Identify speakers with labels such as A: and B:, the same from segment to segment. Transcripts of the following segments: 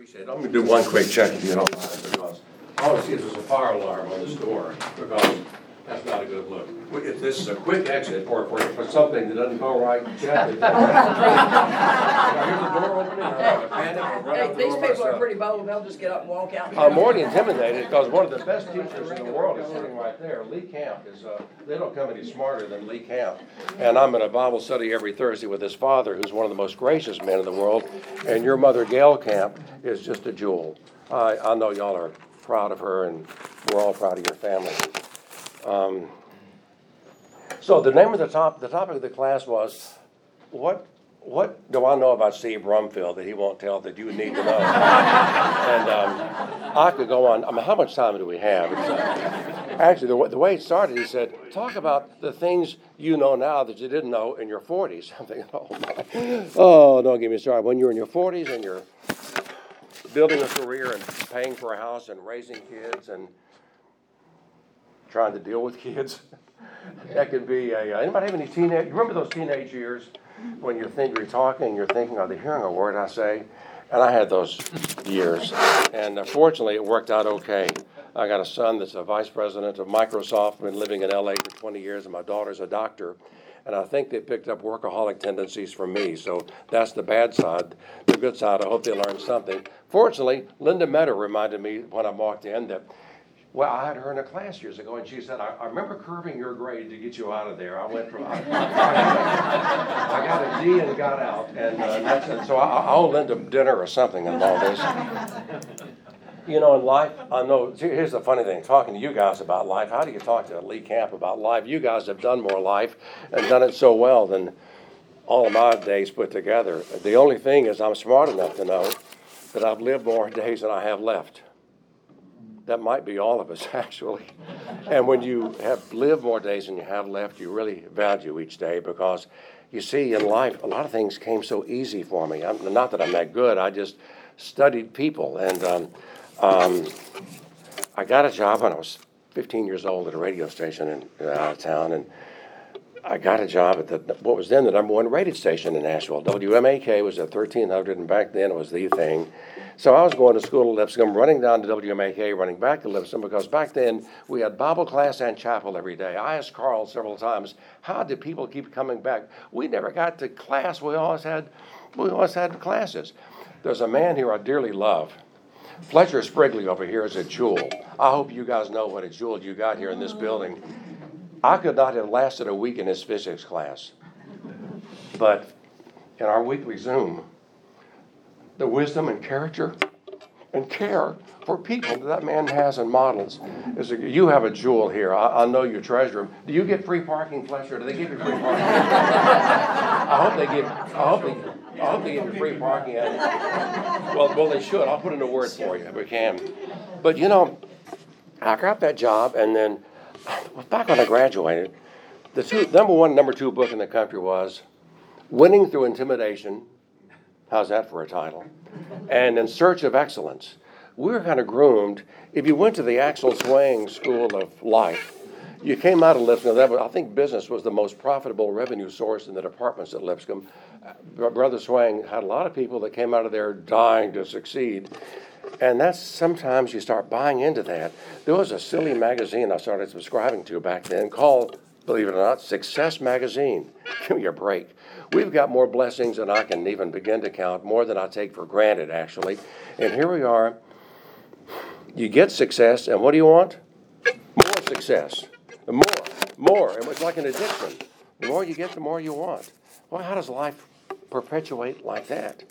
A: appreciate it. I'm gonna do one quick check if you don't mind, because see is there's a fire alarm on this door, because that's not a good look. If this is a quick exit, or for, for something that doesn't go right, check it. I hear the door opening, I'm gonna panic, I'll run
B: Hey,
A: out the
B: these
A: door
B: people are
A: myself.
B: pretty bold, they'll just get up and walk out.
A: I'm more intimidated because one of the best teachers in the world is sitting right there. Lee Camp is, uh, they don't come any smarter than Lee Camp. And I'm in a Bible study every Thursday with his father, who's one of the most gracious men in the world. And your mother, Gail Camp, is just a jewel. I, I know y'all are proud of her and we're all proud of your family. Um, so the name of the top, the topic of the class was, what, what do I know about Steve Brumfield that he won't tell that you need to know? And um, I could go on. I mean, how much time do we have? Uh, actually, the, the way it started, he said, "Talk about the things you know now that you didn't know in your 40s." I'm thinking, "Oh my, oh, don't get me started." When you're in your 40s and you're building a career and paying for a house and raising kids and trying to deal with kids, that could be a. Uh, anybody have any teenage? You remember those teenage years when you think you're talking, you're thinking, "Are they hearing a word I say?" And I had those years, and uh, fortunately, it worked out okay. I got a son that's a vice president of Microsoft, been living in LA for 20 years, and my daughter's a doctor. And I think they picked up workaholic tendencies from me, so that's the bad side. The good side, I hope they learned something. Fortunately, Linda Meadow reminded me when I walked in that well, I had her in a class years ago, and she said, I, I remember curving your grade to get you out of there. I went from, I, I got a D and got out, and, uh, and so I, I owe Linda dinner or something in all this. You know, in life, I know, here's the funny thing, talking to you guys about life, how do you talk to Lee Camp about life? You guys have done more life and done it so well than all of my days put together. The only thing is I'm smart enough to know that I've lived more days than I have left. That might be all of us, actually. And when you have lived more days than you have left, you really value each day because you see, in life, a lot of things came so easy for me. I'm, not that I'm that good, I just studied people. And um, um, I got a job when I was 15 years old at a radio station in, uh, out of town. And I got a job at the what was then the number one rated station in Nashville. WMAK was at 1300, and back then it was the thing. So I was going to school at Lipscomb, running down to WMAK, running back to Lipscomb because back then we had Bible class and chapel every day. I asked Carl several times, "How did people keep coming back? We never got to class. We always had, we always had classes." There's a man here I dearly love. Fletcher Srygley over here is a jewel. I hope you guys know what a jewel you got here in this building. I could not have lasted a week in his physics class. But in our weekly Zoom, the wisdom and character and care for people that that man has and models is a, you have a jewel here. I, I know you treasure him. Do you get free parking, Fletcher? Do they give you free parking? I hope they give. I hope they. I hope they give you free parking. Well, well, they should. I'll put in a word for you if we can. But you know, I got that job, and then back when I graduated, the two, number one, number two book in the country was "Winning Through Intimidation." How's that for a title? And "In Search of Excellence." We were kind of groomed. If you went to the Axel Swang School of Life, you came out of Lipscomb. That was, I think business was the most profitable revenue source in the departments at Lipscomb. Uh, Brother Swang had a lot of people that came out of there dying to succeed. And that's sometimes you start buying into that. There was a silly magazine I started subscribing to back then called, believe it or not, Success Magazine. Give me a break. We've got more blessings than I can even begin to count, more than I take for granted, actually. And here we are. You get success, and what do you want? More success. More, more. And it's like an addiction. The more you get, the more you want. Well, how does life perpetuate like that?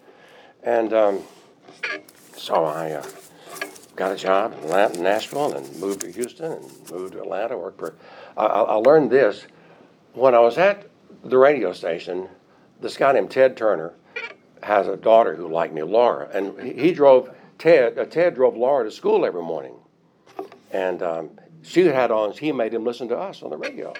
A: And um, so I uh, got a job in Nashville and moved to Houston and moved to Atlanta. Worked for. I, I I learned this when I was at the radio station. This guy named Ted Turner has a daughter who liked me, Laura, and he, he drove Ted. Uh, Ted drove Laura to school every morning, and um, she had on. He made him listen to us on the radio.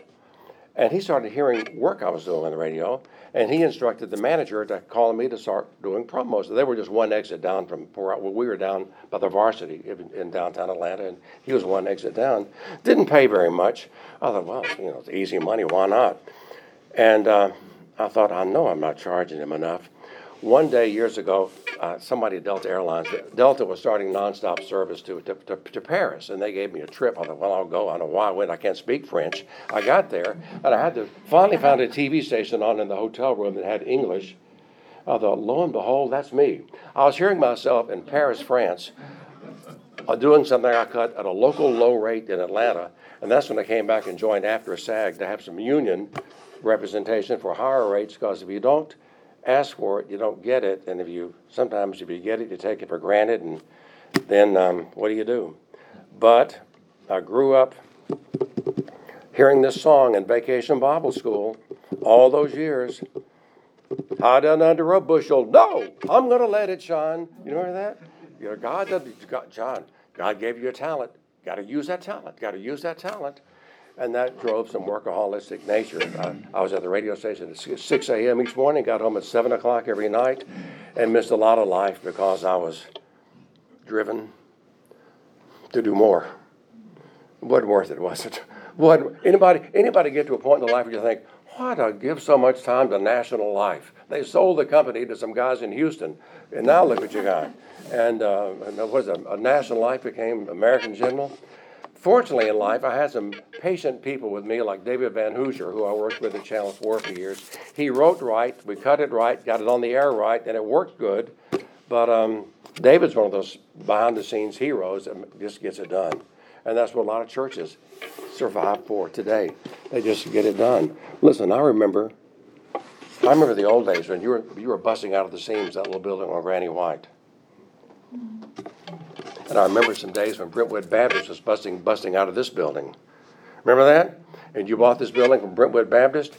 A: And he started hearing work I was doing on the radio, and he instructed the manager to call me to start doing promos. They were just one exit down from where well, we were down by the varsity in, in downtown Atlanta, and he was one exit down. Didn't pay very much. I thought, well, you know, it's easy money, why not? And uh, I thought, I know I'm not charging him enough. One day years ago, uh, somebody at Delta Airlines, Delta was starting nonstop service to, to, to, to Paris, and they gave me a trip. I thought, well, I'll go. I don't know why I went. I can't speak French. I got there, and I had to finally found a TV station on in the hotel room that had English. I thought, lo and behold, that's me. I was hearing myself in Paris, France, uh, doing something I cut at a local low rate in Atlanta, and that's when I came back and joined AFTRA SAG to have some union representation for higher rates. Because if you don't ask for it, you don't get it, and if you sometimes if you get it, you take it for granted, and then um, what do you do? But I grew up hearing this song in Vacation Bible School all those years. Hide under a bushel. No, I'm going to let it shine. You know that? You know, God, God, John, God gave you a talent. Got to use that talent. Got to use that talent. And that drove some workaholistic nature. I, I was at the radio station at 6 a.m. each morning, got home at 7 o'clock every night, and missed a lot of life because I was driven to do more. It wasn't worth it, was it? What anybody anybody get to a point in their life where you think, why do I give so much time to national life? They sold the company to some guys in Houston, and now look what you got. And, uh, and was a, a national life became American General. Fortunately, in life, I had some patient people with me, like David Van Hoosier, who I worked with at Channel 4 for years. He wrote right, we cut it right, got it on the air right, and it worked good. But um, David's one of those behind the scenes heroes that just gets it done. And that's what a lot of churches survive for today. They just get it done. Listen, I remember I remember the old days when you were you were busting out of the seams that little building on Granny White. And I remember some days when Brentwood Baptist was busting busting out of this building. Remember that? And you bought this building from Brentwood Baptist,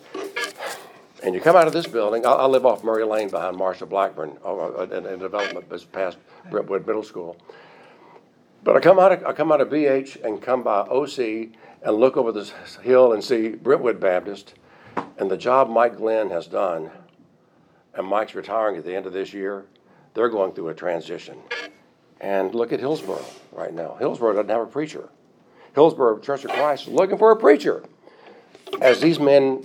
A: and you come out of this building. I, I live off Murray Lane behind Marsha Blackburn, uh, in, in development past Brentwood Middle School. But I come out of, I come out of BH and come by OC and look over this hill and see Brentwood Baptist and the job Mike Glenn has done, and Mike's retiring at the end of this year, they're going through a transition. And look at Hillsboro right now. Hillsboro doesn't have a preacher. Hillsboro Church of Christ is looking for a preacher. As these men,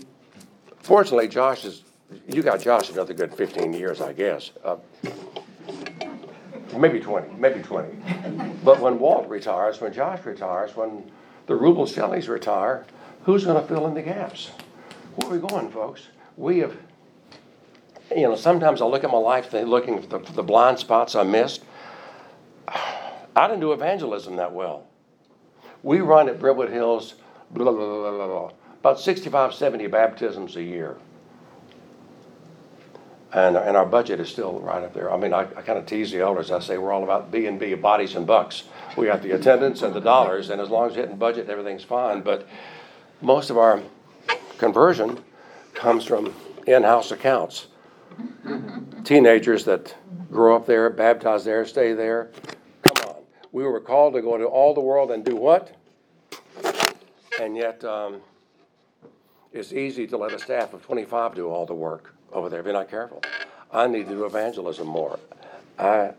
A: fortunately, Josh is, you got Josh another good 15 years, I guess. Uh, maybe 20, maybe 20. But when Walt retires, when Josh retires, when the Rubel Shelleys retire, who's going to fill in the gaps? Where are we going, folks? We have, you know, sometimes I look at my life looking for the, the blind spots I missed. I didn't do evangelism that well. We run at Brentwood Hills, blah, blah, blah, blah, blah, about 65, 70 baptisms a year. And, and our budget is still right up there. I mean, I, I kind of tease the elders. I say we're all about B and B, bodies and bucks. We got the attendance and the dollars, and as long as you hitting budget, everything's fine. But most of our conversion comes from in-house accounts. Teenagers that grow up there, baptized there, stay there. We were called to go into all the world and do what? And yet, um, it's easy to let a staff of 25 do all the work over there if you're not careful. I need to do evangelism more. I,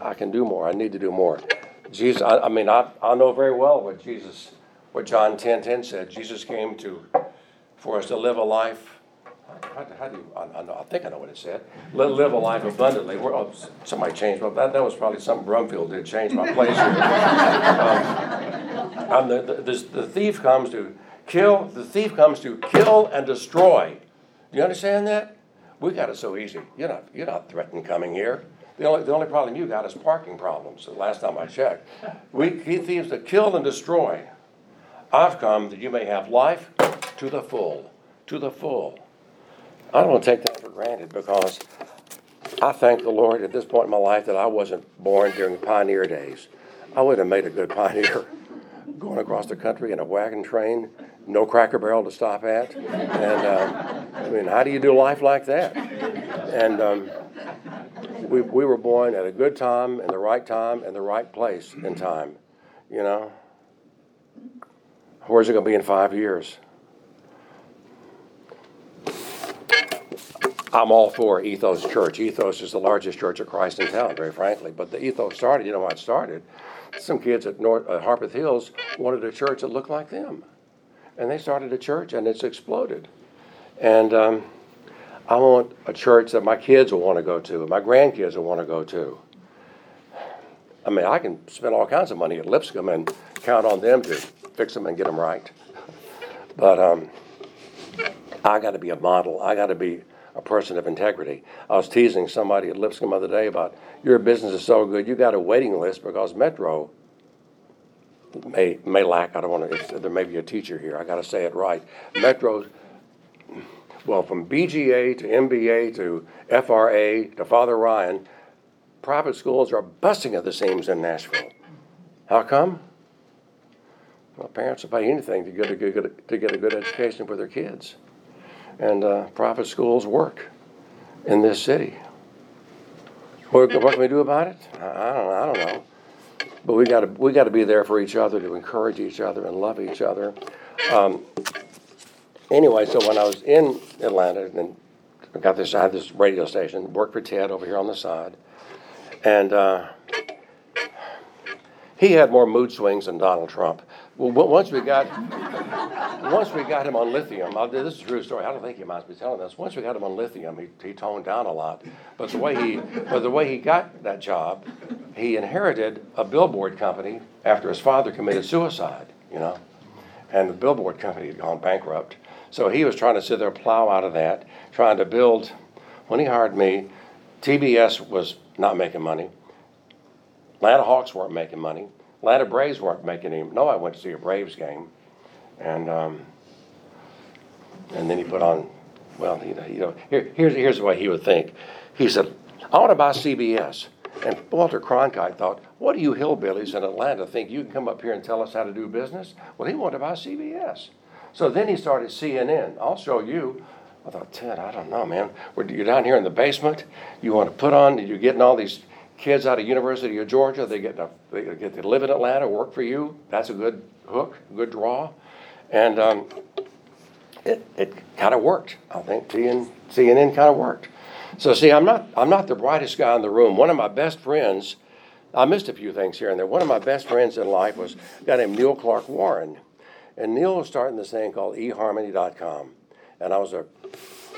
A: I can do more. I need to do more. Jesus, I, I mean, I, I know very well what Jesus, what John 10 10 said. Jesus came to for us to live a life. How, how do you, I, I, know, I, think I know what it said. Live, live a life abundantly. We're, oh, somebody changed my, that, that was probably something Brumfield did, change my place here. um, the, the, the, the thief comes to kill, the thief comes to kill and destroy. Do you understand that? We got it so easy. You're not, you're not threatened coming here. The only, the only problem you got is parking problems, the last time I checked. We, he thieves to kill and destroy. I've come that you may have life to the full, to the full. I don't take that for granted because I thank the Lord at this point in my life that I wasn't born during pioneer days. I would have made a good pioneer going across the country in a wagon train, no cracker barrel to stop at. And um, I mean, how do you do life like that? And um, we, we were born at a good time, in the right time, in the right place in time. You know? Where's it going to be in five years? I'm all for Ethos Church. Ethos is the largest church of Christ in town, very frankly. But the Ethos started, you know how it started? Some kids at North uh, Harpeth Hills wanted a church that looked like them. And they started a church and it's exploded. And um, I want a church that my kids will want to go to, and my grandkids will want to go to. I mean, I can spend all kinds of money at Lipscomb and count on them to fix them and get them right. But um, I got to be a model. I got to be a person of integrity. I was teasing somebody at Lipscomb the other day about your business is so good, you got a waiting list because Metro may may lack. I don't want to. There may be a teacher here. I got to say it right. Metro. Well, from BGA to MBA to FRA to Father Ryan, private schools are busting at the seams in Nashville. How come? Well, parents will pay anything to get a good, to get a good education for their kids, and uh, private schools work in this city. What, what can we do about it? I, don't. I don't know. But we got to we got to be there for each other to encourage each other and love each other. Um, anyway, so when I was in Atlanta and I got this, I had this radio station, worked for Ted over here on the side, and uh, he had more mood swings than Donald Trump. Well, once we got once we got him on lithium, this is a true story. I don't think he might be telling this. Once we got him on lithium, he, he toned down a lot. But the way he but the way he got that job, he inherited a billboard company after his father committed suicide. You know, and the billboard company had gone bankrupt. So he was trying to sit there, plow out of that, trying to build. When he hired me, TBS was not making money. Atlanta Hawks weren't making money. Atlanta Braves weren't making any. No, I went to see a Braves game, and um, and then he put on. Well, know, you know here, here's here's way he would think. He said, "I want to buy CBS." And Walter Cronkite thought, "What do you hillbillies in Atlanta think you can come up here and tell us how to do business?" Well, he wanted to buy CBS. So then he started CNN. I'll show you. I thought, Ted, I don't know, man. You're down here in the basement. You want to put on. You're getting all these kids out of University of Georgia, they get to, they get to live in Atlanta, work for you. That's a good hook, good draw, and um, it it kind of worked. I think TN, CNN kind of worked. So see, I'm not I'm not the brightest guy in the room. One of my best friends, I missed a few things here and there. One of my best friends in life was a guy named Neil Clark Warren, and Neil was starting this thing called eHarmony.com, and I was a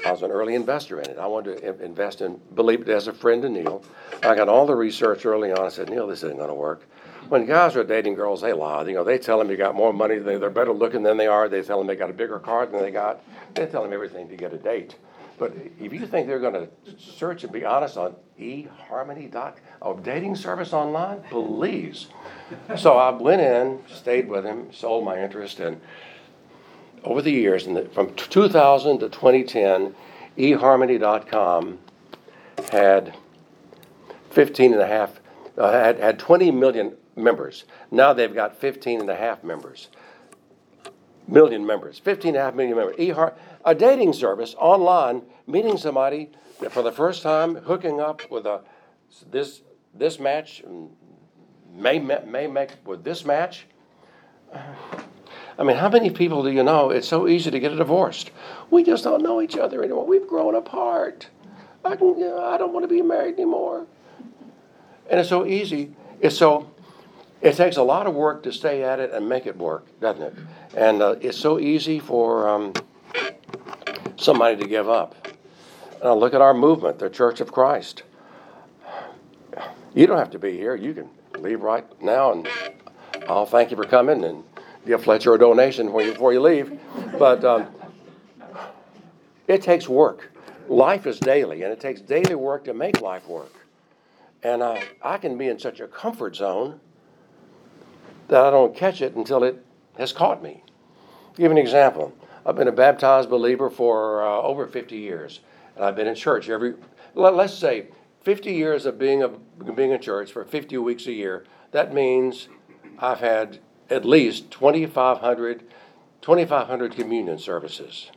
A: I was an early investor in it. I wanted to invest in, believe it as a friend to Neil. I got all the research early on. I said, Neil, this isn't going to work. When guys are dating girls, they lie. You know, they tell them you got more money, they're better looking than they are. They tell them they got a bigger car than they got. They tell them everything to get a date. But if you think they're going to search and be honest on eHarmony eHarmony.com, a dating service online, please. So I went in, stayed with him, sold my interest, and over the years, the, from 2000 to 2010, eHarmony.com had 15 and a half, uh, had, had 20 million members. Now they've got 15 and a half members. Million members, 15 and a half million members. eHar- a dating service online, meeting somebody for the first time, hooking up with a this this match may may make with this match. I mean, how many people do you know? It's so easy to get divorced. We just don't know each other anymore. We've grown apart. I can, you know, I don't want to be married anymore. And it's so easy. It's so. It takes a lot of work to stay at it and make it work, doesn't it? And uh, it's so easy for um, somebody to give up. Now look at our movement, the Church of Christ. You don't have to be here. You can leave right now, and I'll thank you for coming and give Fletcher a donation before you, before you leave. But um, it takes work. Life is daily, and it takes daily work to make life work. And uh, I can be in such a comfort zone that I don't catch it until it has caught me. I'll give an example. I've been a baptized believer for uh, over 50 years, and I've been in church every, let, us say, 50 years of being a, being in church for 50 weeks a year. That means I've had at least 2,500, 2,500 communion services.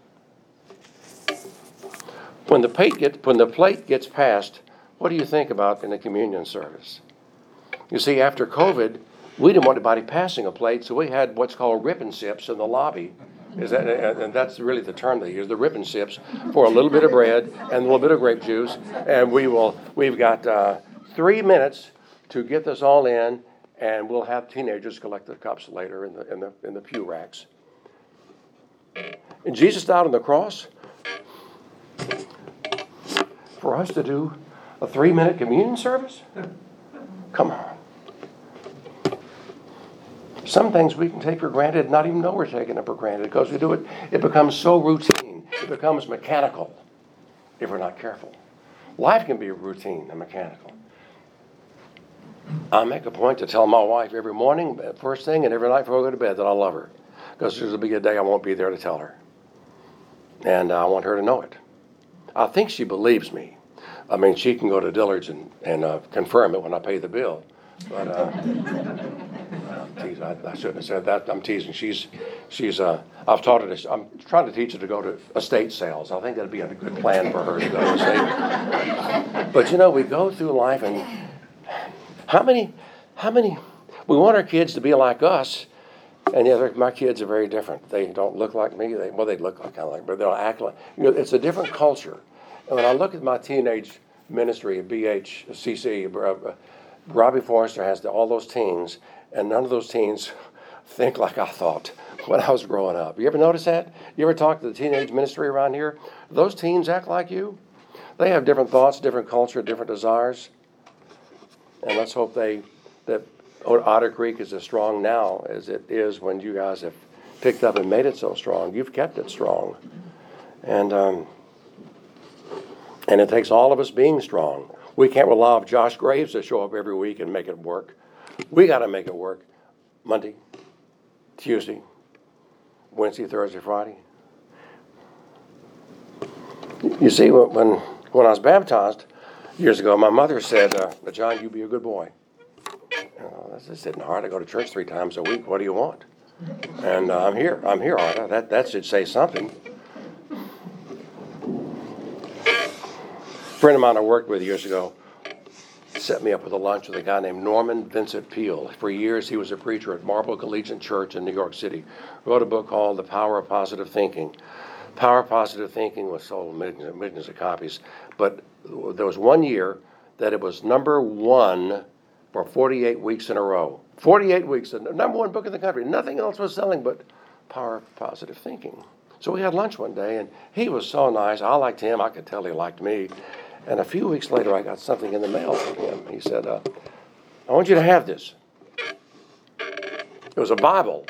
A: When the, plate get, when the plate gets passed, what do you think about in a communion service? You see, after COVID, we didn't want anybody passing a plate, so we had what's called and sips in the lobby. Is that, and that's really the term they use, the and sips, for a little bit of bread and a little bit of grape juice. And we will, we've got uh, three minutes to get this all in, and we'll have teenagers collect the cups later in the, in the, in the pew racks. And Jesus died on the cross. for us to do a three minute communion service? Come on. Some things we can take for granted, not even know we're taking it for granted because we do it, it becomes so routine, it becomes mechanical if we're not careful. Life can be routine and mechanical. I make a point to tell my wife every morning, first thing, and every night before I go to bed that I love her. Because there's be a day I won't be there to tell her. And I want her to know it. I think she believes me. I mean, she can go to Dillard's and, and uh, confirm it when I pay the bill. But uh, teasing. I, I, shouldn't have said that. I'm teasing. She's, she's. Uh, I've taught her. To, I'm trying to teach her to go to estate sales. I think that'd be a good plan for her to go to estate. but you know, we go through life, and how many, how many? We want our kids to be like us, and yet my kids are very different. They don't look like me. They well, they look like kind of like, but they don't act like. You know, it's a different culture. And when I look at my teenage ministry at BHCC, uh, Robbie Forrester has the, all those teens, and none of those teens think like I thought when I was growing up. You ever notice that? You ever talk to the teenage ministry around here? Those teens act like you. They have different thoughts, different culture, different desires. And let's hope they that Otter Creek is as strong now as it is when you guys have picked up and made it so strong. You've kept it strong, and um, and it takes all of us being strong. We can't rely on Josh Graves to show up every week and make it work. We got to make it work Monday, Tuesday, Wednesday, Thursday, Friday. You see, when, when I was baptized years ago, my mother said, uh, John, you be a good boy. That's just sitting hard. I go to church three times a week. What do you want? And uh, I'm here. I'm here, Arta. That, that should say something. A friend of mine I worked with years ago set me up with a lunch with a guy named Norman Vincent Peale. For years, he was a preacher at Marble Collegiate Church in New York City. Wrote a book called The Power of Positive Thinking. Power of Positive Thinking was sold millions, millions of copies, but there was one year that it was number one for 48 weeks in a row. 48 weeks, the number one book in the country. Nothing else was selling but Power of Positive Thinking. So we had lunch one day, and he was so nice. I liked him. I could tell he liked me. And a few weeks later, I got something in the mail from him. He said, uh, I want you to have this. It was a Bible.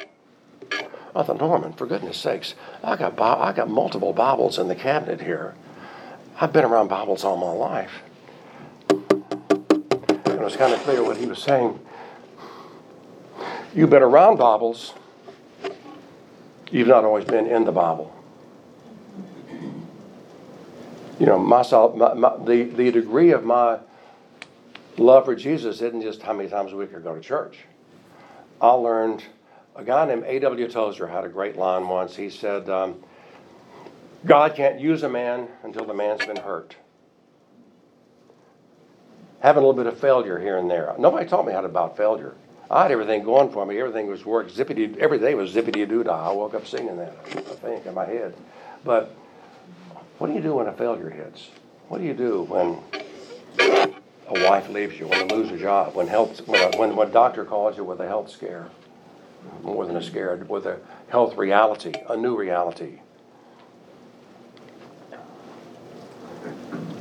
A: I thought, Norman, for goodness sakes, I got, I got multiple Bibles in the cabinet here. I've been around Bibles all my life. And it was kind of clear what he was saying. You've been around Bibles, you've not always been in the Bible you know, my, my, my, the, the degree of my love for Jesus isn't just how many times a week I go to church. I learned, a guy named A.W. Tozer had a great line once. He said, um, God can't use a man until the man's been hurt. Having a little bit of failure here and there. Nobody taught me how to about failure. I had everything going for me. Everything was work. Zippity, every day was zippity doo. I woke up singing that, I think, in my head. But what do you do when a failure hits? What do you do when a wife leaves you, when you lose a job, when health, when a, when, a doctor calls you with a health scare, more than a scare, with a health reality, a new reality?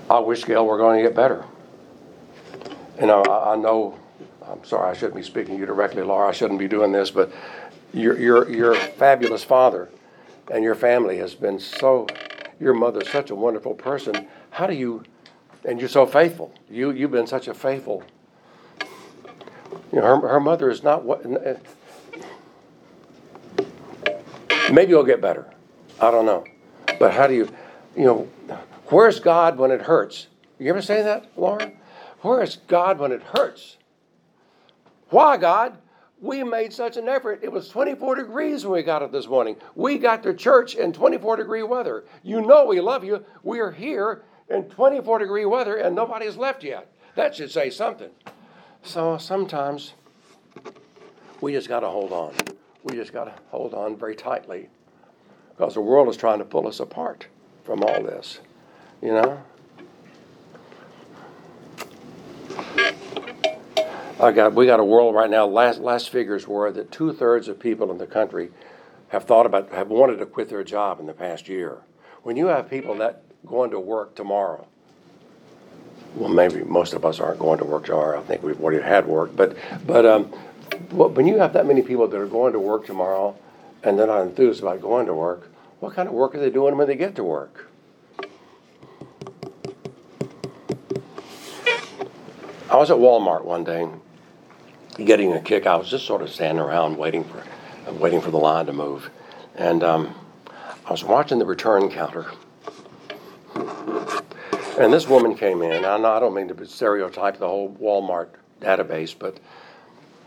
A: I wish, Gail, we're going to get better. You know, I, I know, I'm sorry, I shouldn't be speaking to you directly, Laura. I shouldn't be doing this, but your, your, your fabulous father and your family has been so your mother's such a wonderful person. How do you, and you're so faithful. You, you've been such a faithful. You know, her, her mother is not what. Maybe you'll get better. I don't know. But how do you, you know, where's God when it hurts? You ever say that, Lauren? Where is God when it hurts? Why, God? We made such an effort. It was 24 degrees when we got up this morning. We got to church in 24 degree weather. You know we love you. We are here in 24 degree weather and nobody's left yet. That should say something. So sometimes we just got to hold on. We just got to hold on very tightly because the world is trying to pull us apart from all this, you know? I got, we got a world right now. Last last figures were that two thirds of people in the country have thought about have wanted to quit their job in the past year. When you have people that going to work tomorrow, well, maybe most of us aren't going to work tomorrow. I think we've already had work, but, but, um, when you have that many people that are going to work tomorrow and they're not enthused about going to work, what kind of work are they doing when they get to work? I was at Walmart one day, getting a kick. I was just sort of standing around waiting for, waiting for the line to move, and um, I was watching the return counter. And this woman came in. I don't mean to stereotype the whole Walmart database, but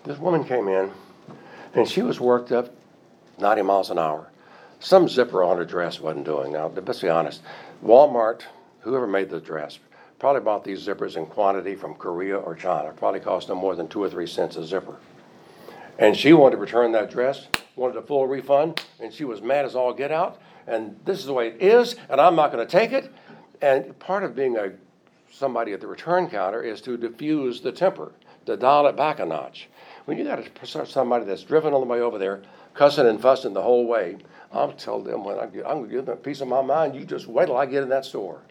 A: this woman came in, and she was worked up 90 miles an hour. Some zipper on her dress wasn't doing. Now, let's be honest. Walmart, whoever made the dress, probably bought these zippers in quantity from Korea or China. Probably cost them more than two or three cents a zipper. And she wanted to return that dress, wanted a full refund, and she was mad as all get out. And this is the way it is, and I'm not going to take it. And part of being a somebody at the return counter is to diffuse the temper, to dial it back a notch. When you got somebody that's driven on the way over there, cussing and fussing the whole way, I'll tell them when I get, I'm going to give them a piece of my mind. You just wait till I get in that store.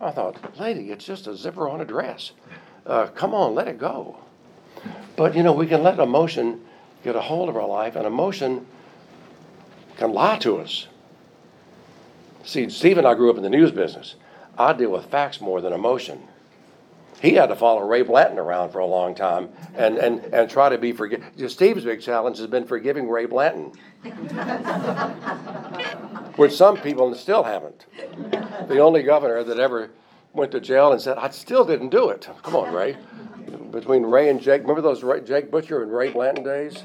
A: I thought, lady, it's just a zipper on a dress. Uh, come on, let it go. But you know, we can let emotion get a hold of our life, and emotion can lie to us. See, Steve and I grew up in the news business. I deal with facts more than emotion. He had to follow Ray Blanton around for a long time and, and, and try to be forgive. Steve's big challenge has been forgiving Ray Blanton, which some people still haven't. The only governor that ever went to jail and said, I still didn't do it. Come on, Ray. Between Ray and Jake, remember those Ray, Jake Butcher and Ray Blanton days?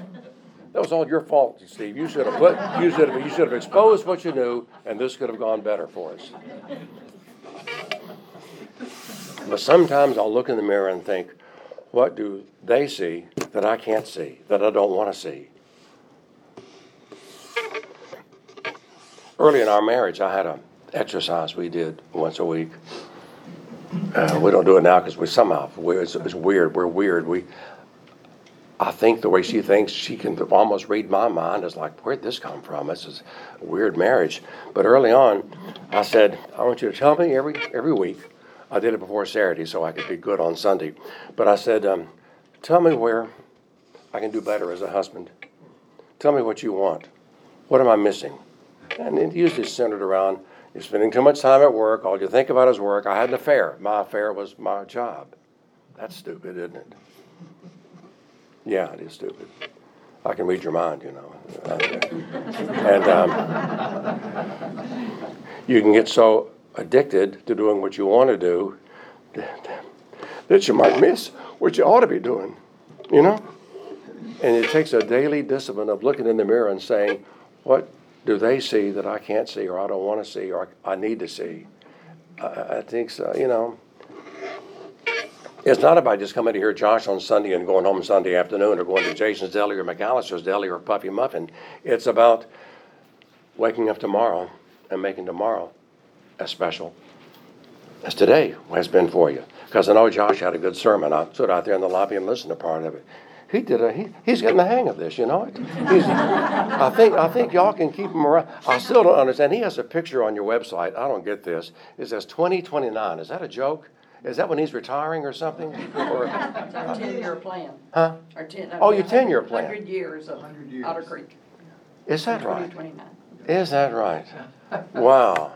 A: That was all your fault, Steve. You should have put, you should have, you should have exposed what you knew, and this could have gone better for us. But sometimes I'll look in the mirror and think, what do they see that I can't see, that I don't want to see? Early in our marriage, I had an exercise we did once a week. Uh, we don't do it now because we somehow it's, it's weird. We're weird. We, I think the way she thinks, she can almost read my mind. It's like, where'd this come from? This is a weird marriage. But early on, I said, I want you to tell me every every week. I did it before Saturday so I could be good on Sunday. But I said, um, tell me where I can do better as a husband. Tell me what you want. What am I missing? And it usually centered around you're spending too much time at work. All you think about is work. I had an affair. My affair was my job. That's stupid, isn't it? Yeah, it is stupid. I can read your mind, you know. And um, you can get so addicted to doing what you want to do that you might miss what you ought to be doing, you know? And it takes a daily discipline of looking in the mirror and saying, what do they see that I can't see or I don't want to see or I need to see? I, I think so, you know. It's not about just coming to hear Josh on Sunday and going home Sunday afternoon or going to Jason's Deli or McAlister's Deli or Puffy Muffin. It's about waking up tomorrow and making tomorrow as special as today has been for you. Because I know Josh had a good sermon. I stood out there in the lobby and listened to part of it. He did a he, he's getting the hang of this, you know. He's, I think I think y'all can keep him around. I still don't understand. He has a picture on your website. I don't get this. It says 2029. Is that a joke? Is that when he's retiring or something? Or,
B: Our uh, ten-year plan.
A: huh?
B: Our ten.
A: Oh, your 10-year plan.
B: Hundred years of Otter Creek.
A: Is that right?
B: Twenty twenty-nine.
A: Is that right? Wow.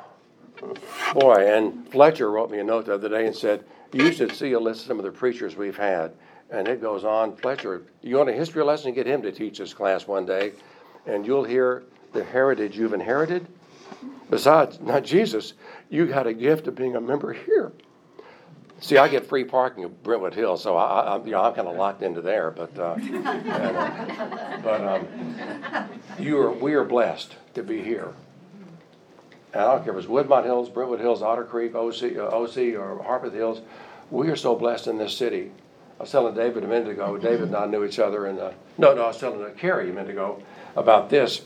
A: Boy, and Fletcher wrote me a note the other day and said, You should see a list of some of the preachers we've had. And it goes on. Fletcher, you want a history lesson? Get him to teach this class one day, and you'll hear the heritage you've inherited. Besides, not Jesus, you got a gift of being a member here. See, I get free parking at Brentwood Hill, so I, I, you know, I'm kind of locked into there. But, uh, and, uh, but um, you are, we are blessed to be here. And I don't care if it's Woodmont Hills, Brentwood Hills, Otter Creek, OC, uh, OC, or Harpeth Hills. We are so blessed in this city. I was telling David a minute ago. David and I knew each other, and uh, no, no, I was telling uh, Carrie a minute ago about this.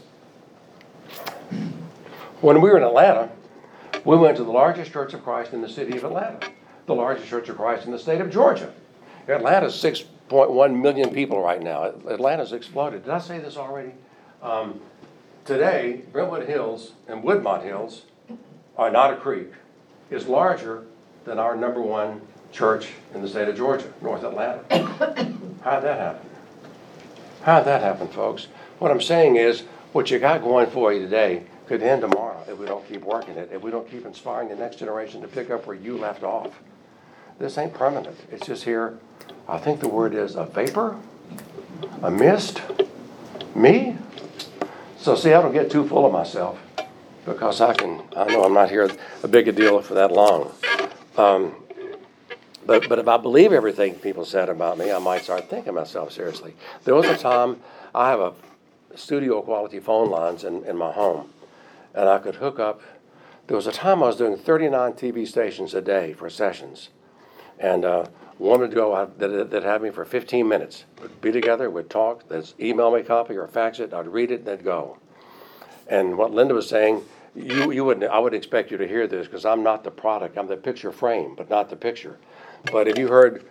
A: When we were in Atlanta, we went to the largest church of Christ in the city of Atlanta, the largest church of Christ in the state of Georgia. Atlanta's 6.1 million people right now. Atlanta's exploded. Did I say this already? Um, today, Brentwood Hills and Woodmont Hills, are not a Creek, is larger than our number one church in the state of Georgia, North Atlanta. How'd that happen? How'd that happen, folks? What I'm saying is, what you got going for you today could end tomorrow if we don't keep working it, if we don't keep inspiring the next generation to pick up where you left off. This ain't permanent. It's just here. I think the word is a vapor, a mist, me. So see, I don't get too full of myself because I can. I know I'm not here a big a deal for that long. Um, but, but if I believe everything people said about me, I might start thinking myself seriously. There was a time I have a studio quality phone lines in, in my home, and I could hook up. There was a time I was doing 39 TV stations a day for sessions, and uh, one would go out that, that had me for 15 minutes. We'd be together, we'd talk, they'd email me a copy or fax it, I'd read it, and they'd go. And what Linda was saying, you, you wouldn't, I would expect you to hear this because I'm not the product, I'm the picture frame, but not the picture. But if you heard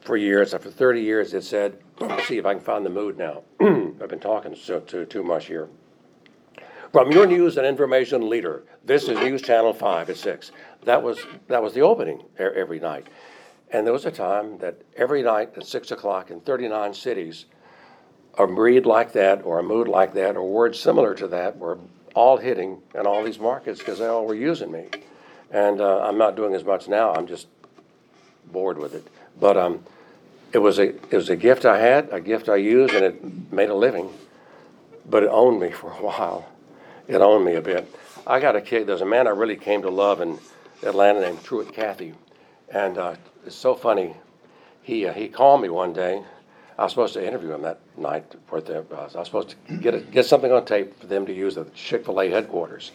A: for years, after 30 years, it said, see if I can find the mood now. I've been talking so, too, too much here. From your news and information leader, this is News Channel 5 at 6. That was, that was the opening every night. And there was a time that every night at 6 o'clock in 39 cities, a breed like that, or a mood like that, or words similar to that were all hitting in all these markets because they all were using me. And uh, I'm not doing as much now. I'm just bored with it. But um, it was a it was a gift I had, a gift I used, and it made a living. But it owned me for a while. It owned me a bit. I got a kick. There's a man I really came to love in Atlanta named Truett Cathy, and uh, it's so funny. He uh, he called me one day. I was supposed to interview him that night for the. Uh, I was supposed to get a, get something on tape for them to use at Chick Fil A headquarters.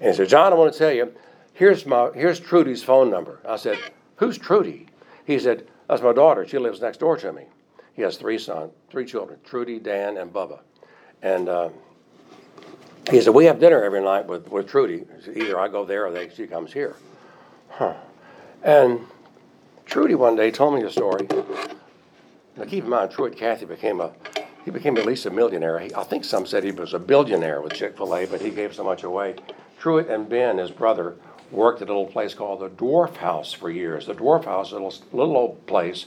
A: And he said, "John, I want to tell you. Here's my here's Trudy's phone number." I said, "Who's Trudy?" He said, That's my daughter. She lives next door to me. He has three sons, three children Trudy, Dan, and Bubba. And uh, he said, We have dinner every night with, with Trudy. Either I go there or they, she comes here. Huh. And Trudy one day told me a story. Now keep in mind, Truett Cathy became a he became at least a millionaire. He, I think some said he was a billionaire with Chick Fil A, but he gave so much away. Truett and Ben, his brother, worked at a little place called the Dwarf House for years. The Dwarf House a little, little old place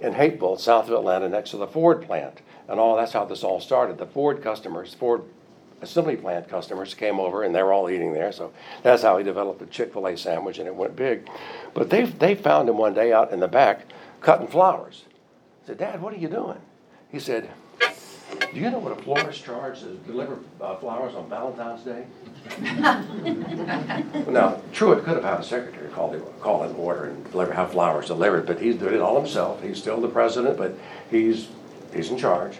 A: in Hapeville, south of Atlanta, next to the Ford plant. And all that's how this all started. The Ford customers, Ford assembly plant customers came over and they were all eating there. So that's how he developed the Chick fil A sandwich and it went big. But they, they found him one day out in the back cutting flowers. I said, Dad, what are you doing? He said, Do you know what a florist charges to deliver uh, flowers on Valentine's Day? Now, Truett could have had a secretary call the, call in order and deliver, have flowers delivered, but he's doing it all himself. He's still the president, but he's, he's in charge.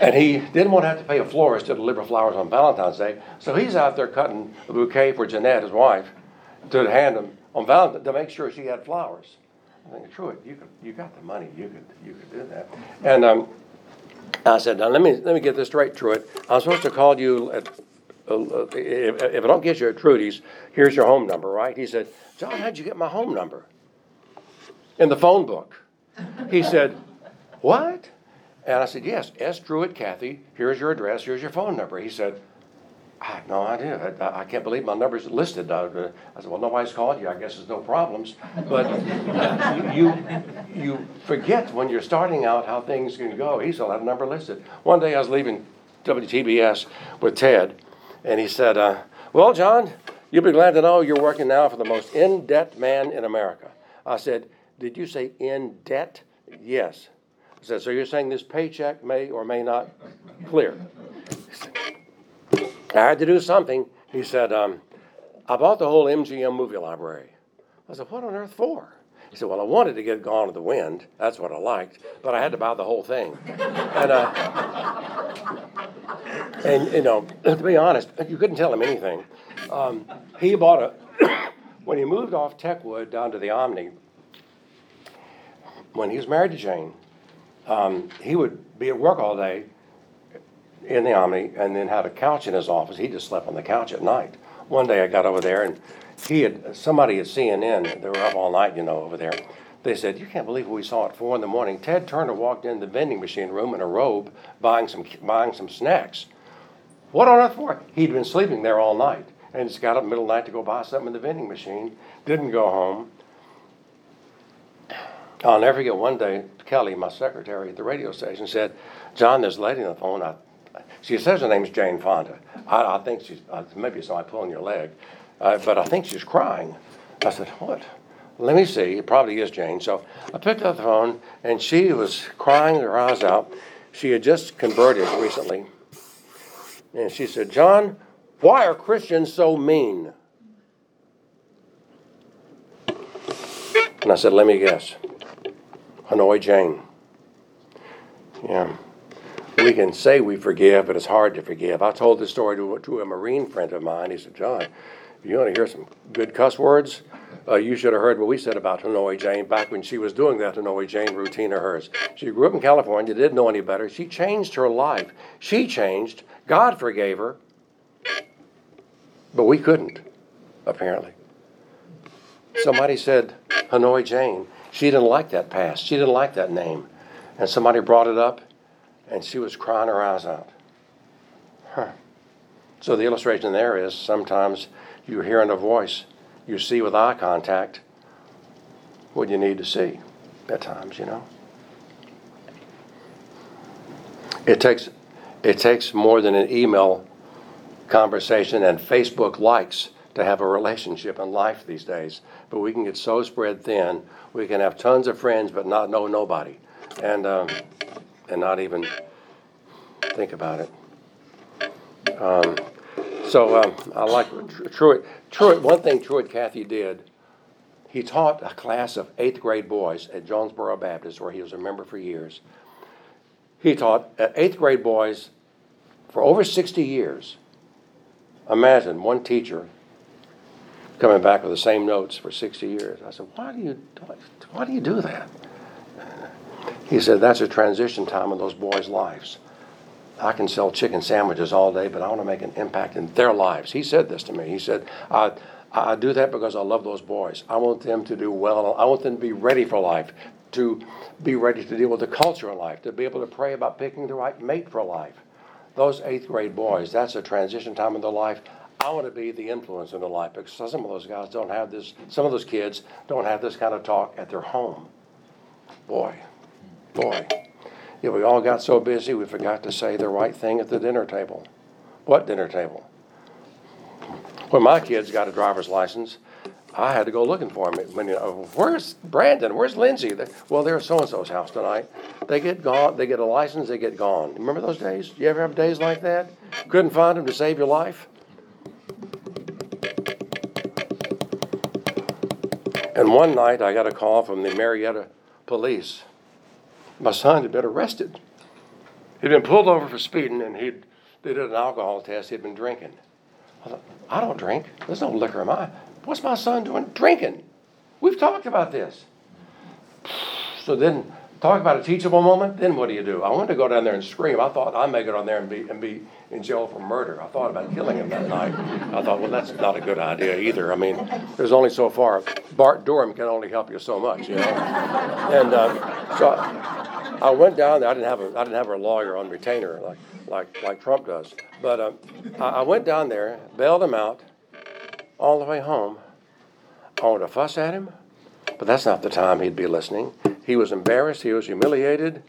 A: And he didn't want to have to pay a florist to deliver flowers on Valentine's Day, so he's out there cutting a bouquet for Jeanette, his wife, to hand him on Valentine, to make sure she had flowers. I think, Truett, you could, you got the money, you could, you could do that. And, um, I said, now let me, let me get this straight, Truett. I'm supposed to call you at, if, if I don't get you at Trudy's, here's your home number, right? He said, John, how'd you get my home number? In the phone book. He said, what? And I said, yes, S. Truett Cathy, here's your address, here's your phone number. He said, I had no idea. I, I can't believe my number's listed. Uh, I said, well, nobody's called you. I guess there's no problems. But you, you forget when you're starting out how things can go. He still had a number listed. One day I was leaving WTBS with Ted, and he said, uh, well, John, you'll be glad to know you're working now for the most in-debt man in America. I said, did you say in debt? Yes. I said, so you're saying this paycheck may or may not clear? I had to do something. He said, um, I bought the whole MGM movie library. I said, What on earth for? He said, Well, I wanted to get Gone with the Wind. That's what I liked. But I had to buy the whole thing. And, uh, and you know, to be honest, you couldn't tell him anything. Um, he bought a, when he moved off Techwood down to the Omni, when he was married to Jane, um, he would be at work all day in the Omni and then had a couch in his office. He just slept on the couch at night. One day I got over there and he had somebody at CNN. They were up all night, you know, over there. They said, "You can't believe what we saw at four in the morning." Ted Turner walked in the vending machine room in a robe, buying some buying some snacks. What on earth for? He'd been sleeping there all night and just got up middle of the night to go buy something in the vending machine. Didn't go home. I'll never forget one day, Kelly, my secretary at the radio station, said, John, there's a lady on the phone. I, she says her name's Jane Fonda. I, I think she's, uh, maybe it's somebody pulling your leg, uh, but I think she's crying. I said, what? Let me see. It probably is Jane. So I picked up the phone, and she was crying her eyes out. She had just converted recently. And she said, John, why are Christians so mean? And I said, let me guess. Hanoi Jane. Yeah. We can say we forgive, but it's hard to forgive. I told this story to, to a Marine friend of mine. He said, John, if you want to hear some good cuss words, uh, you should have heard what we said about Hanoi Jane back when she was doing that Hanoi Jane routine of hers. She grew up in California, didn't know any better. She changed her life. She changed. God forgave her. But we couldn't, apparently. Somebody said, Hanoi Jane. She didn't like that past. She didn't like that name. And somebody brought it up, and she was crying her eyes out. Huh. So the illustration there is sometimes you're hearing a voice, you see with eye contact what you need to see at times, you know. It takes it takes more than an email conversation and Facebook likes to have a relationship in life these days. But we can get so spread thin, we can have tons of friends but not know nobody, and um, and not even think about it. Um, so um, I like Truett. Truett. One thing Truett Cathy did. He taught a class of eighth grade boys at Jonesboro Baptist, where he was a member for years. He taught eighth grade boys for over 60 years. Imagine one teacher coming back with the same notes for 60 years. I said, why do you, why do, you do that? He said, that's a transition time in those boys' lives. I can sell chicken sandwiches all day, but I want to make an impact in their lives. He said this to me. He said, I, I do that because I love those boys. I want them to do well. I want them to be ready for life, to be ready to deal with the culture of life, to be able to pray about picking the right mate for life. Those eighth grade boys, that's a transition time in their life. I want to be the influence in their life because some of those guys don't have this, some of those kids don't have this kind of talk at their home. Boy, boy. Yeah, we all got so busy we forgot to say the right thing at the dinner table. What dinner table? When my kids got a driver's license, I had to go looking for them. When, you know, where's Brandon? Where's Lindsay? They, well, they're at so and so's house tonight. They get gone. They get a license. They get gone. Remember those days? You ever have days like that? Couldn't find them to save your life. And one night I got a call from the Marietta police. My son had been arrested. He'd been pulled over for speeding and he'd they did an alcohol test. He'd been drinking. I thought, I don't drink. There's no liquor in my. What's my son doing? Drinking. We've talked about this. So then Talk about a teachable moment. Then what do you do? I wanted to go down there and scream. I thought I may go down there and be and be in jail for murder. I thought about killing him that night. I thought, well, that's not a good idea either. I mean, there's only so far. Bart Durham can only help you so much, you know. And um, so I, I, went down there. I didn't have a I didn't have a lawyer on retainer like like like Trump does. But um, I, I went down there, bailed him out, all the way home. I wanted to fuss at him, but that's not the time he'd be listening. He was embarrassed. He was humiliated.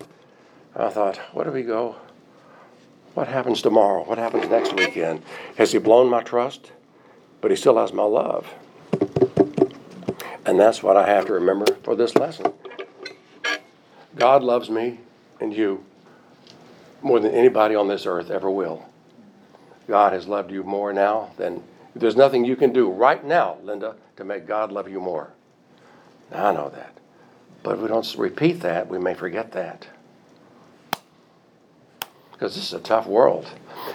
A: I thought, where do we go? What happens tomorrow? What happens next weekend? Has he blown my trust? But he still has my love. And that's what I have to remember for this lesson. God loves me and you more than anybody on this earth ever will. God has loved you more now than there's nothing you can do right now, Linda, to make God love you more. Now, I know that. But if we don't repeat that, we may forget that. Because this is a tough world.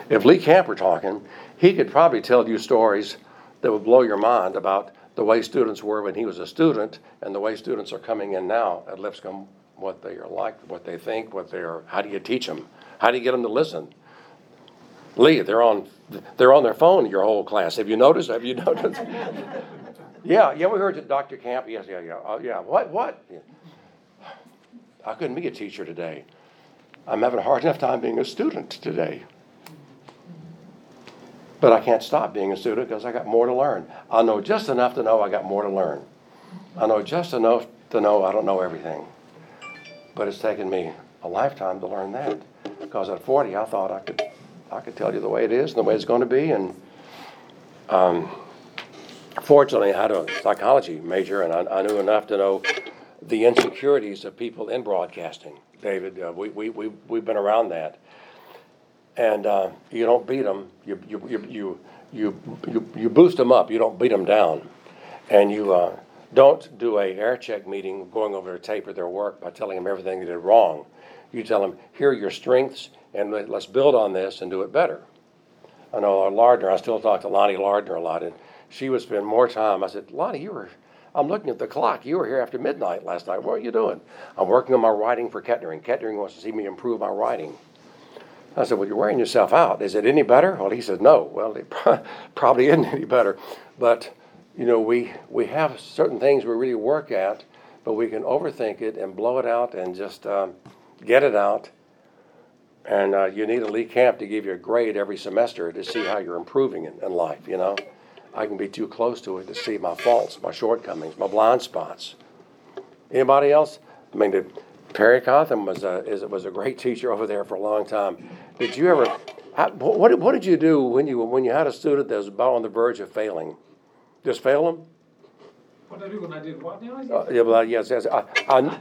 A: If Lee Camp were talking, he could probably tell you stories that would blow your mind about the way students were when he was a student and the way students are coming in now at Lipscomb, what they are like, what they think, what they are, how do you teach them? How do you get them to listen? Lee, they're on, they're on their phone, your whole class. Have you noticed? Have you noticed? yeah, yeah, we heard that Dr. Camp. Yes, yeah, yeah. Uh, yeah, what, what? I couldn't be a teacher today. I'm having a hard enough time being a student today. But I can't stop being a student because I got more to learn. I know just enough to know I got more to learn. I know just enough to know I don't know everything. But it's taken me a lifetime to learn that. Because at forty, I thought I could, I could tell you the way it is and the way it's gonna be and, um, fortunately, I had a psychology major and I, I knew enough to know the insecurities of people in broadcasting. David, uh, we, we, we, we've been around that. And, uh, you don't beat them, you, you, you, you, you, you, you boost them up, you don't beat them down. And you, uh, don't do a air check meeting going over their tape or their work by telling them everything they did wrong. You tell them, here are your strengths, and let- let's build on this and do it better. I know Lardner, I still talk to Lonnie Lardner a lot, and she would spend more time. I said, Lonnie, you were, I'm looking at the clock. You were here after midnight last night. What are you doing? I'm working on my writing for Kettering. Kettering wants to see me improve my writing. I said, Well, you're wearing yourself out. Is it any better? Well, he said, No. Well, it probably isn't any better. But, you know, we, we have certain things we really work at, but we can overthink it and blow it out and just um, get it out. And uh, you need a Lee Camp to give you a grade every semester to see how you're improving in, in life, you know? I can be too close to it to see my faults, my shortcomings, my blind spots. Anybody else? I mean, Perry Cotham was a, is, was a great teacher over there for a long time. Did you ever, how, what, did- what did you do when you, when you had a student that was about on the verge of failing? Just fail them?
C: What did I do when I did what now?
A: Uh, yeah, well, yes, yes. I, I,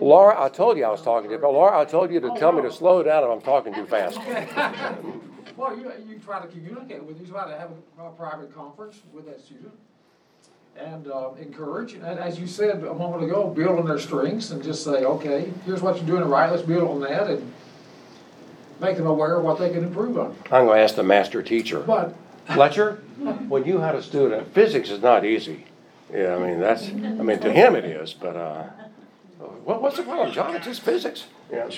A: Laura, I told you I was talking to you, but Laura, I told you to tell me to slow down if I'm talking too fast.
C: Well, you, you try to communicate with, you try to have a, a private conference with that student. And, uh, encourage, and as you said a moment ago, build on their strengths and just say, okay, here's what you're doing right, let's build on that and make them aware of what they can improve on.
A: I'm gonna ask the master teacher.
C: But,
A: Fletcher, when you had a student, physics is not easy. Yeah, I mean, that's, I mean, to him it is, but, uh, what, what's the problem, John? It's just physics. Yeah.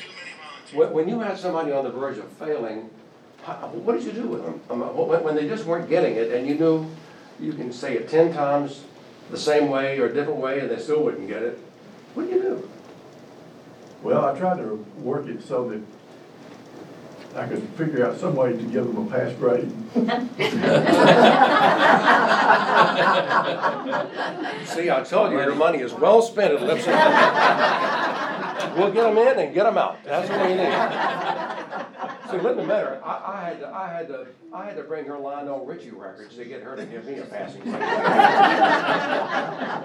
A: When, when you had somebody on the verge of failing, what did you do with them? When, when they just weren't getting it and you knew you can say it ten times the same way or a different way and they still wouldn't get it, what do you do?
D: Well, I tried to work it so that I could figure out some way to give them a pass grade.
A: See, I told you, your money is well spent at Lipscomb. We'll get them in and get them out. That's what we need. See, Linda Metter, I, I had to, I had to, I had to bring her Lionel Richie records to get her to give me a passing grade.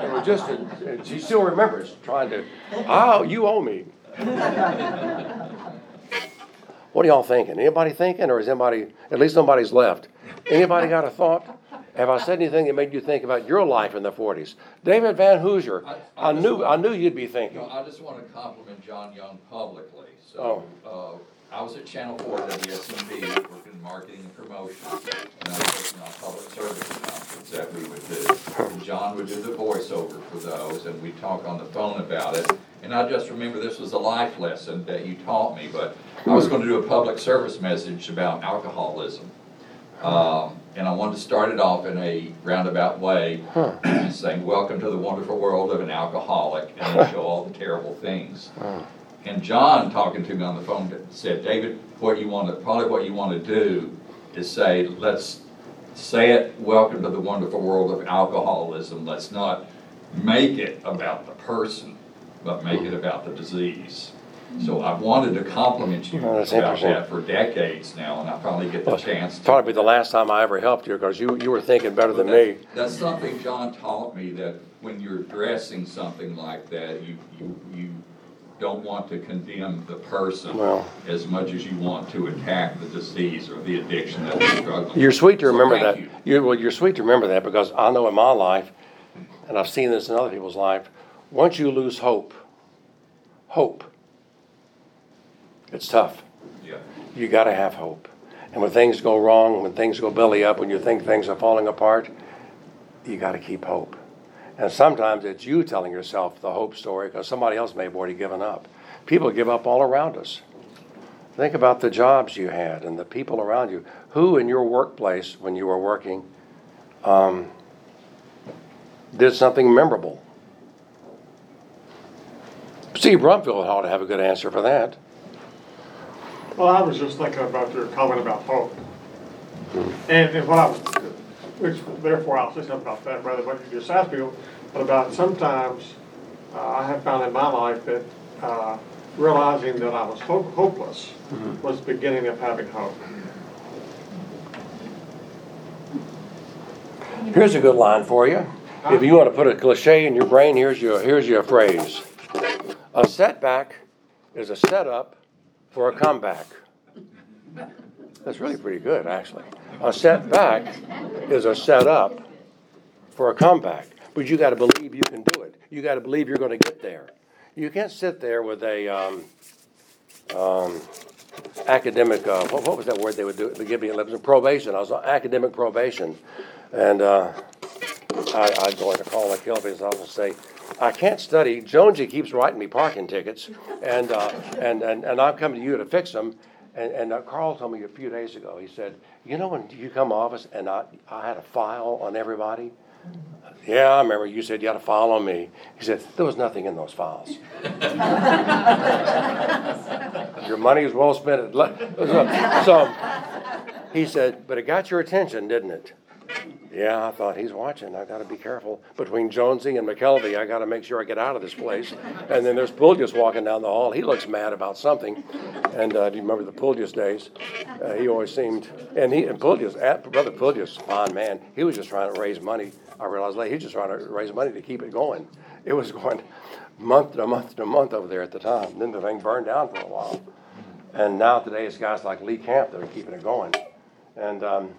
A: It was just, a- she still remembers trying to, oh, you owe me. What are y'all thinking? Anybody thinking, or is anybody, at least nobody's left? Anybody got a thought? Have I said anything that made you think about your life in the forties? David Van Hoosier,
E: I-
A: I
E: I
A: knew,
E: want-
A: I knew you'd be thinking.
E: I just want to compliment John Young publicly. So, uh, I was at Channel Four WSMV, working in marketing and promotion, and I was working on public service announcements that we would do. And John would do the voiceover for those, and we'd talk on the phone about it. And I just remember this was a life lesson that you taught me, but I was gonna do a public service message about alcoholism. Um, and I wanted to start it off in a roundabout way, saying, welcome to the wonderful world of an alcoholic, and then show all the terrible things. And John, talking to me on the phone, said, David, what you want to, probably what you want to do is say, let's say it, welcome to the wonderful world of alcoholism. Let's not make it about the person, but make it about the disease. So I've wanted to compliment you
A: Oh,
E: about that for decades now, and I finally get the chance to.
A: Probably the last time I ever helped you, because you, you were thinking better than me.
E: That's something John taught me, that when you're addressing something like that, you, you, you don't want to condemn the person
A: Well-
E: as much as you want to attack the disease or the addiction that they're struggling with.
A: You're sweet to
E: So
A: remember
E: thank
A: that.
E: you.
A: You, well, you're sweet to remember that because I know in my life, and I've seen this in other people's life, once you lose hope, hope, it's tough.
E: Yeah.
A: You gotta have hope. And when things go wrong, when things go belly up, when you think things are falling apart, you gotta keep hope. And sometimes it's you telling yourself the hope story because somebody else may have already given up. People give up all around us. Think about the jobs you had and the people around you. Who in your workplace, when you were working, um, did something memorable? Steve Brumfield ought to have a good answer for that.
F: Well, I was just thinking about your comment about hope. And, and what I, was- which therefore I'll say something about that rather than what you just asked me, but about sometimes uh, I have found in my life that uh, realizing that I was ho- hopeless was the beginning of having hope.
A: Here's a good line for you. If you want to put a cliche in your brain, here's your, here's your phrase. A setback is a setup for a comeback. That's really pretty good, actually. A setback is a setup for a comeback. But you got to believe you can do it. You got to believe you're going to get there. You can't sit there with a um, um, academic. Uh, what, what was that word they would do? They give me a probation. I was on academic probation, and uh, I, I'd go into Carl McKelvey's office and say, I can't study. Jonesy keeps writing me parking tickets, and, uh, and, and, and I'm coming to you to fix them. And, and uh, Carl told me a few days ago, he said, You know, when you come to office and I, I had a file on everybody? Yeah, I remember you said you had a file on me. He said, There was nothing in those files. Your money is well spent. So he said, But it got your attention, didn't it? Yeah, I thought he's watching. I got to be careful. Between Jonesy and McKelvey, I got to make sure I get out of this place. And then there's Pullias walking down the hall. He looks mad about something. And uh, do you remember the Pullias days? Uh, he always seemed, and he and Pullias, brother Pullias, fine man. He was just trying to raise money. I realized later he was just trying to raise money to keep it going. It was going month to month to month over there at the time. Then the thing burned down for a while. And now today it's guys like Lee Camp that are keeping it going. And um,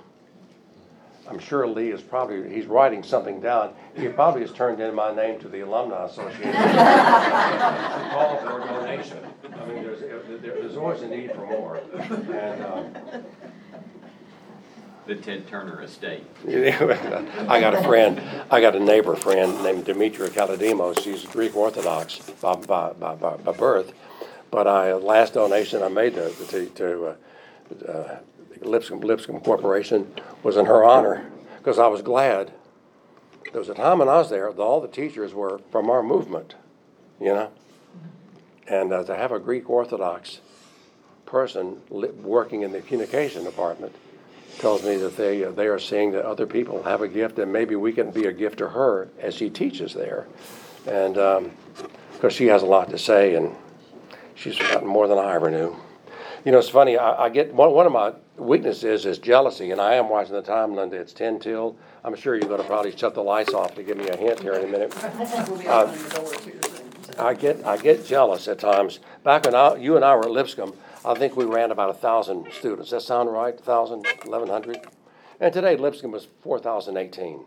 A: I'm sure Lee is probably, he's writing something down. He probably has turned in my name to the Alumni Association. to call for a donation. I mean, there's, there's always a need for more. And, um,
G: The Ted Turner estate.
A: I got a friend, I got a neighbor friend named Demetria Kalodimos. She's Greek Orthodox by, by, by, by by birth. But I, last donation I made to, to, to uh, uh, Lipscomb, Lipscomb Corporation was in her honor, because I was glad. There was a time when I was there, all the teachers were from our movement, you know? And uh, to have a Greek Orthodox person li- working in the communication department tells me that they, uh, they are seeing that other people have a gift, and maybe we can be a gift to her as she teaches there. And, because she has a lot to say, and she's gotten more than I ever knew. You know, it's funny. I, I get one, one of my weaknesses is jealousy, and I am watching the time, Linda. It's ten till. I'm sure you're going to probably shut the lights off to give me a hint here in a minute. Uh,
B: opening the door too soon.
A: I get I get jealous at times. Back when I, you and I were at Lipscomb, I think we ran about a thousand students. Does that sound right? A thousand, eleven hundred, and today Lipscomb was four thousand eighteen.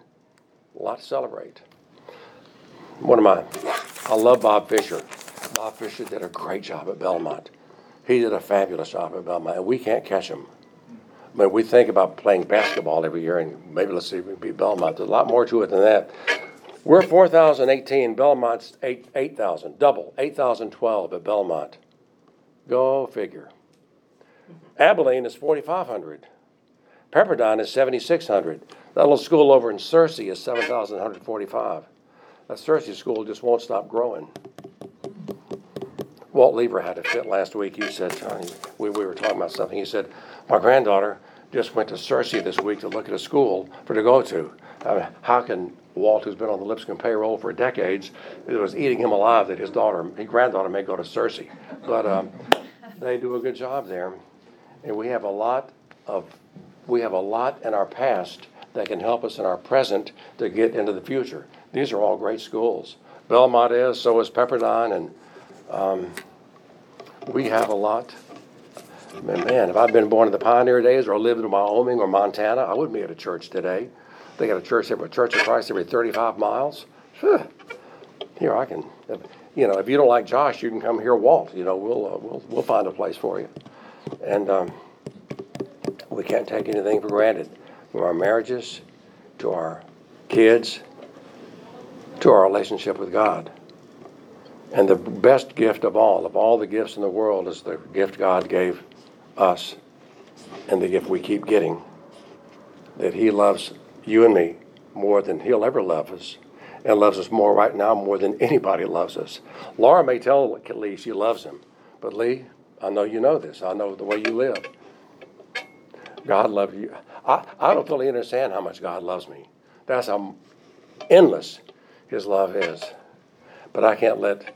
A: A lot to celebrate. One of my, I love Bob Fisher. Bob Fisher did a great job at Belmont. He did a fabulous job at Belmont, and we can't catch him. I mean, we think about playing basketball every year, and maybe let's see if we beat Belmont. There's a lot more to it than that. We're 4,018. Belmont's 8 8,000, double 8,012 at Belmont. Go figure. Abilene is 4,500. Pepperdine is 7,600. That little school over in Searcy is 7,145. That Searcy school just won't stop growing. Walt Lever had a fit last week. He said, we, we were talking about something. He said, My granddaughter just went to Searcy this week to look at a school for to go to. Uh, how can Walt, who's been on the Lipscomb payroll for decades, it was eating him alive that his daughter, his granddaughter, may go to Searcy. But um, they do a good job there, and we have a lot of we have a lot in our past that can help us in our present to get into the future. These are all great schools. Belmont is, so is Pepperdine, and um, we have a lot. Man, if I'd been born in the pioneer days or lived in Wyoming or Montana, I wouldn't be at a church today. They got a church every Church of Christ every 35 miles. Here I can, you know, if you don't like Josh, you can come here, Walt. You know, we'll uh, we'll we'll find a place for you. And um, we can't take anything for granted, from our marriages, to our kids, to our relationship with God. And the best gift of all, of all the gifts in the world, is the gift God gave us and the gift we keep getting. That He loves you and me more than He'll ever love us, and loves us more right now more than anybody loves us. Laura may tell Lee she loves him, but Lee, I know you know this. I know the way you live. God loves you. I, I don't fully understand how much God loves me. That's how endless His love is. But I can't let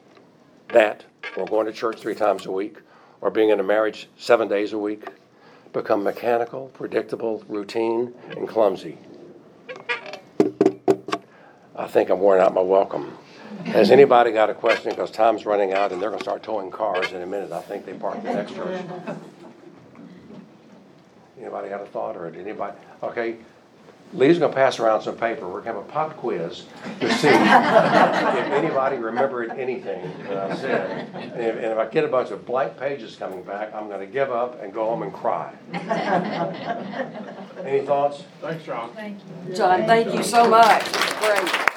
A: that, or going to church three times a week, or being in a marriage seven days a week, become mechanical, predictable, routine, and clumsy. I think I'm wearing out my welcome. Has anybody got a question? Because time's running out and they're gonna start towing cars in a minute. I think they parked the next church. Anybody got a thought or did anybody, okay? Lee's gonna pass around some paper. We're gonna have a pop quiz to see if anybody remembered anything that I said. And if, and if I get a bunch of blank pages coming back, I'm gonna give up and go home and cry. Any thoughts?
F: Thanks, John. Thank you.
B: John, thank you so much. Great.